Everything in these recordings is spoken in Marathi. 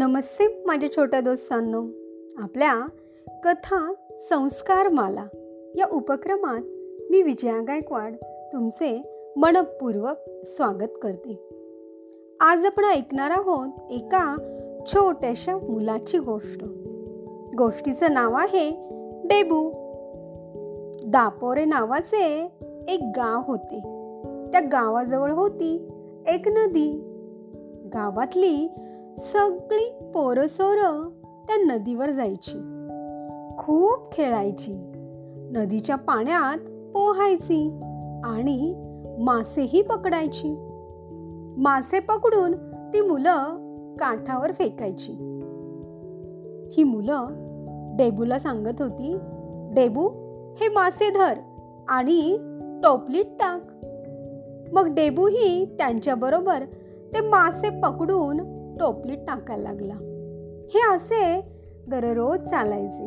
नमस्ते माझ्या छोट्या दोस्तांनो. आपल्या कथा संस्कार माला या उपक्रमात मी विजया गायकवाड तुमचे मनपूर्वक स्वागत करते. आज आपण ऐकणार आहोत एका छोट्याशा मुलाची गोष्ट. गोष्टीचं नाव आहे डेबू. दापोरे नावाचे एक गाव होते. त्या गावाजवळ होती एक नदी. गावातली सगळी पोरसोर त्या नदीवर जायची. खूप खेळायची. नदीच्या पाण्यात पोहायची आणि मासेही पकडायची. मासे पकडून ती मुलं काठावर फेकायची. ही मुलं डेबूला सांगत होती डेबू हे मासे धर आणि टोपलीत टाक. मग डेबूही त्यांच्याबरोबर ते मासे पकडून टोपलीत टाकायला लागला. हे असे दररोज चालायचे.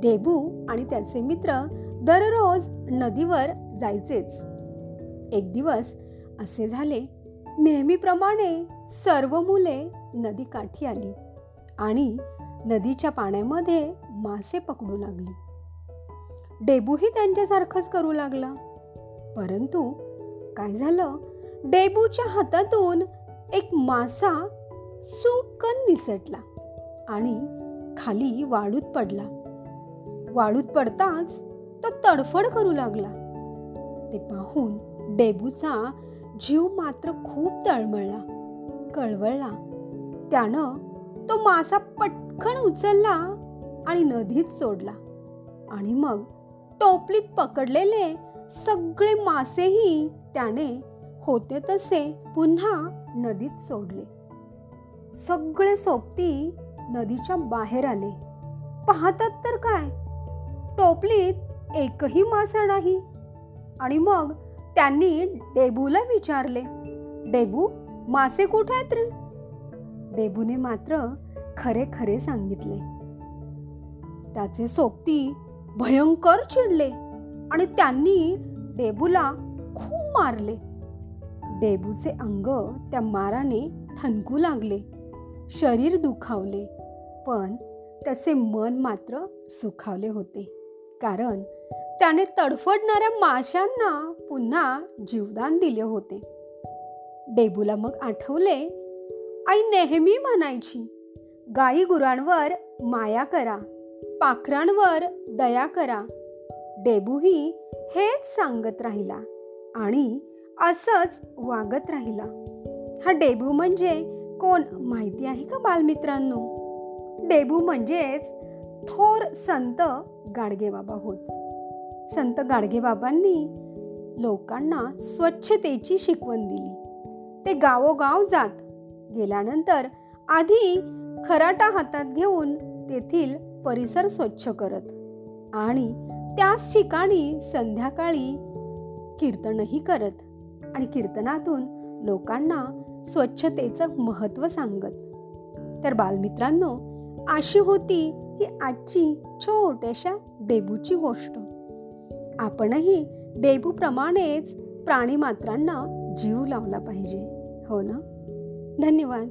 डेबू आणि त्याचे मित्र दररोज नदीवर जायचेच. एक दिवस असे झाले नेहमीप्रमाणे सर्व मुले नदी काठी आली आणि नदीच्या पाण्यामध्ये मासे पकडू लागली. डेबूही त्यांच्यासारखंच करू लागला. परंतु काय झालं? डेबूच्या हातातून एक मासा सुकन निसटला आणि खाली वाळूत पडला. वाळूत पडताच तो तडफड करू लागला. ते पाहून डेबूचा जीव मात्र खूप तळमळला कळवळला. त्यानं तो मासा पटकन उचलला आणि नदीत सोडला आणि मग टोपलीत पकडलेले सगळे मासेही त्याने होते तसे पुन्हा नदीत सोडले. सगळे सोबती नदीच्या बाहेर आले. पाहतात तर काय? टोपलीत एकही मासा नाही. आणि मग त्यांनी डेबूला विचारले डेबू मासे कुठे आहेत रे? डेबूने मात्र खरे खरे सांगितले. त्याचे सोबती भयंकर चिडले आणि त्यांनी डेबूला खूप मारले. डेबूचे अंग त्या माराने ठणकू लागले. शरीर दुखावले पण त्याचे मन मात्र सुखावले होते. कारण त्याने तडफडणाऱ्या माशांना पुन्हा जीवदान दिले होते. डेबूला मग आठवले आई नेहमी म्हणायची गाई गुरांवर माया करा पाखरांवर दया करा. डेबूही हेच सांगत राहिला आणि असंच वागत राहिला. हा डेबू म्हणजे कोण माहिती आहे का बालमित्रांनो? डेबू म्हणजेच थोर संत गाडगेबाबा होत. संत गाडगेबाबांनी लोकांना स्वच्छतेची शिकवण दिली. ते गावोगाव जात गेल्यानंतर आधी खराटा हातात घेऊन तेथील परिसर स्वच्छ करत आणि त्याच ठिकाणी संध्याकाळी कीर्तनही करत. आणि कीर्तनातून लोकांना स्वच्छतेचं महत्त्व सांगत. तर बालमित्रांनो अशी होती ही आजची छोट्याशा डेबूची गोष्ट. आपणही डेबूप्रमाणेच प्राणीमात्रांना जीव लावला पाहिजे हो ना? धन्यवाद.